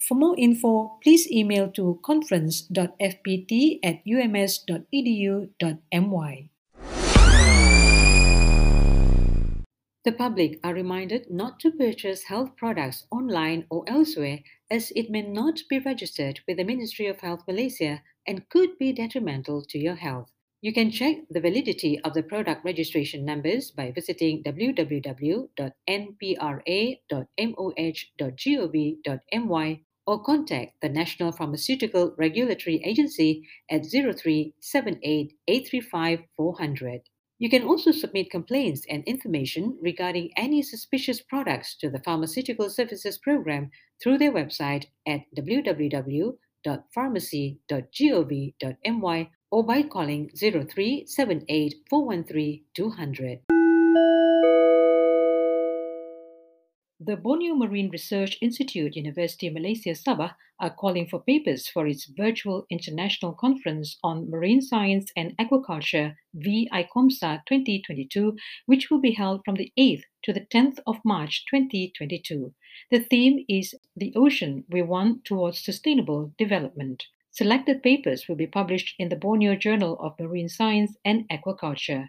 For more info, please email to conference.fpt at ums.edu.my. The public are reminded not to purchase health products online or elsewhere as it may not be registered with the Ministry of Health Malaysia and could be detrimental to your health. You can check the validity of the product registration numbers by visiting www.npra.moh.gov.my or contact the National Pharmaceutical Regulatory Agency at 0378 835 400. You can also submit complaints and information regarding any suspicious products to the Pharmaceutical Services Program through their website at www.pharmacy.gov.my or by calling 0378 413 200. The Borneo Marine Research Institute, University of Malaysia Sabah, are calling for papers for its virtual international conference on marine science and aquaculture, VICOMSA 2022, which will be held from the 8th to the 10th of March 2022. The theme is The Ocean We Want Towards Sustainable Development. Selected papers will be published in the Borneo Journal of Marine Science and Aquaculture.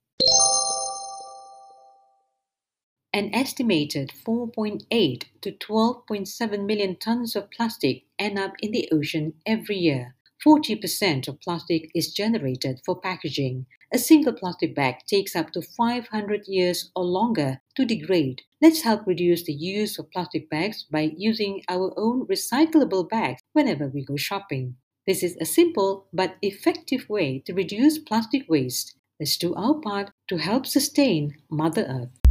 An estimated 4.8 to 12.7 million tons of plastic end up in the ocean every year. 40% of plastic is generated for packaging. A single plastic bag takes up to 500 years or longer to degrade. Let's help reduce the use of plastic bags by using our own recyclable bags whenever we go shopping. This is a simple but effective way to reduce plastic waste. Let's do our part to help sustain Mother Earth.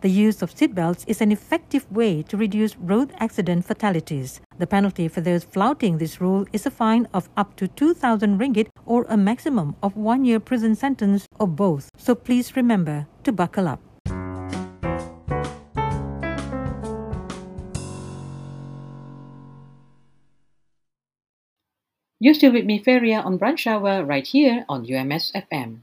The use of seatbelts is an effective way to reduce road accident fatalities. The penalty for those flouting this rule is a fine of up to 2,000 ringgit or a maximum of one year prison sentence or both. So please remember to buckle up. You're still with me, Feria, on Brunch Hour right here on UMS FM.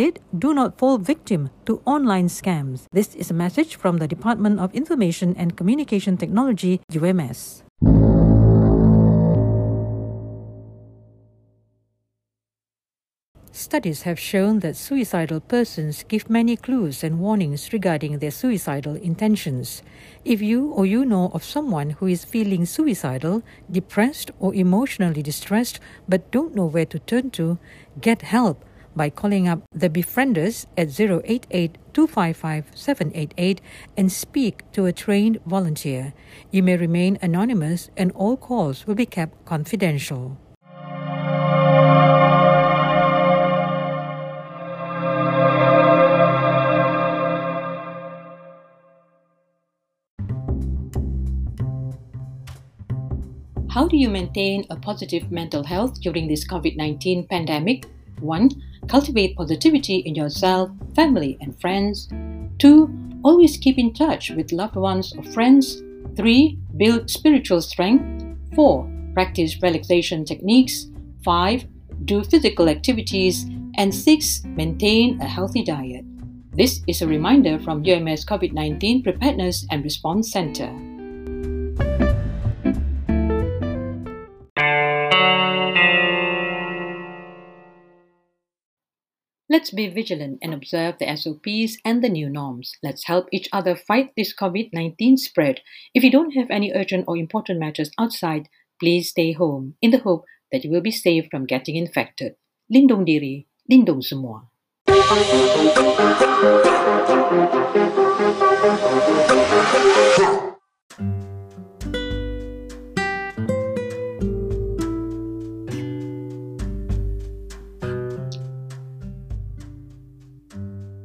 it, do not fall victim to online scams. This is a message from the Department of Information and Communication Technology, UMS. Studies have shown that suicidal persons give many clues and warnings regarding their suicidal intentions. If you or you know of someone who is feeling suicidal, depressed, or emotionally distressed but don't know where to turn to, get help by calling up the Befrienders at 088 255 788 and speak to a trained volunteer. You may remain anonymous and all calls will be kept confidential. How do you maintain a positive mental health during this COVID 19 pandemic? 1. Cultivate positivity in yourself, family, and friends. 2. Always keep in touch with loved ones or friends. 3. Build spiritual strength. 4. Practice relaxation techniques. 5. Do physical activities. And 6. Maintain a healthy diet. This is a reminder from UMS COVID 19 Preparedness and Response Center. Let's be vigilant and observe the SOPs and the new norms. Let's help each other fight this COVID 19 spread. If you don't have any urgent or important matters outside, please stay home in the hope that you will be safe from getting infected. Lindung diri, lindung semua.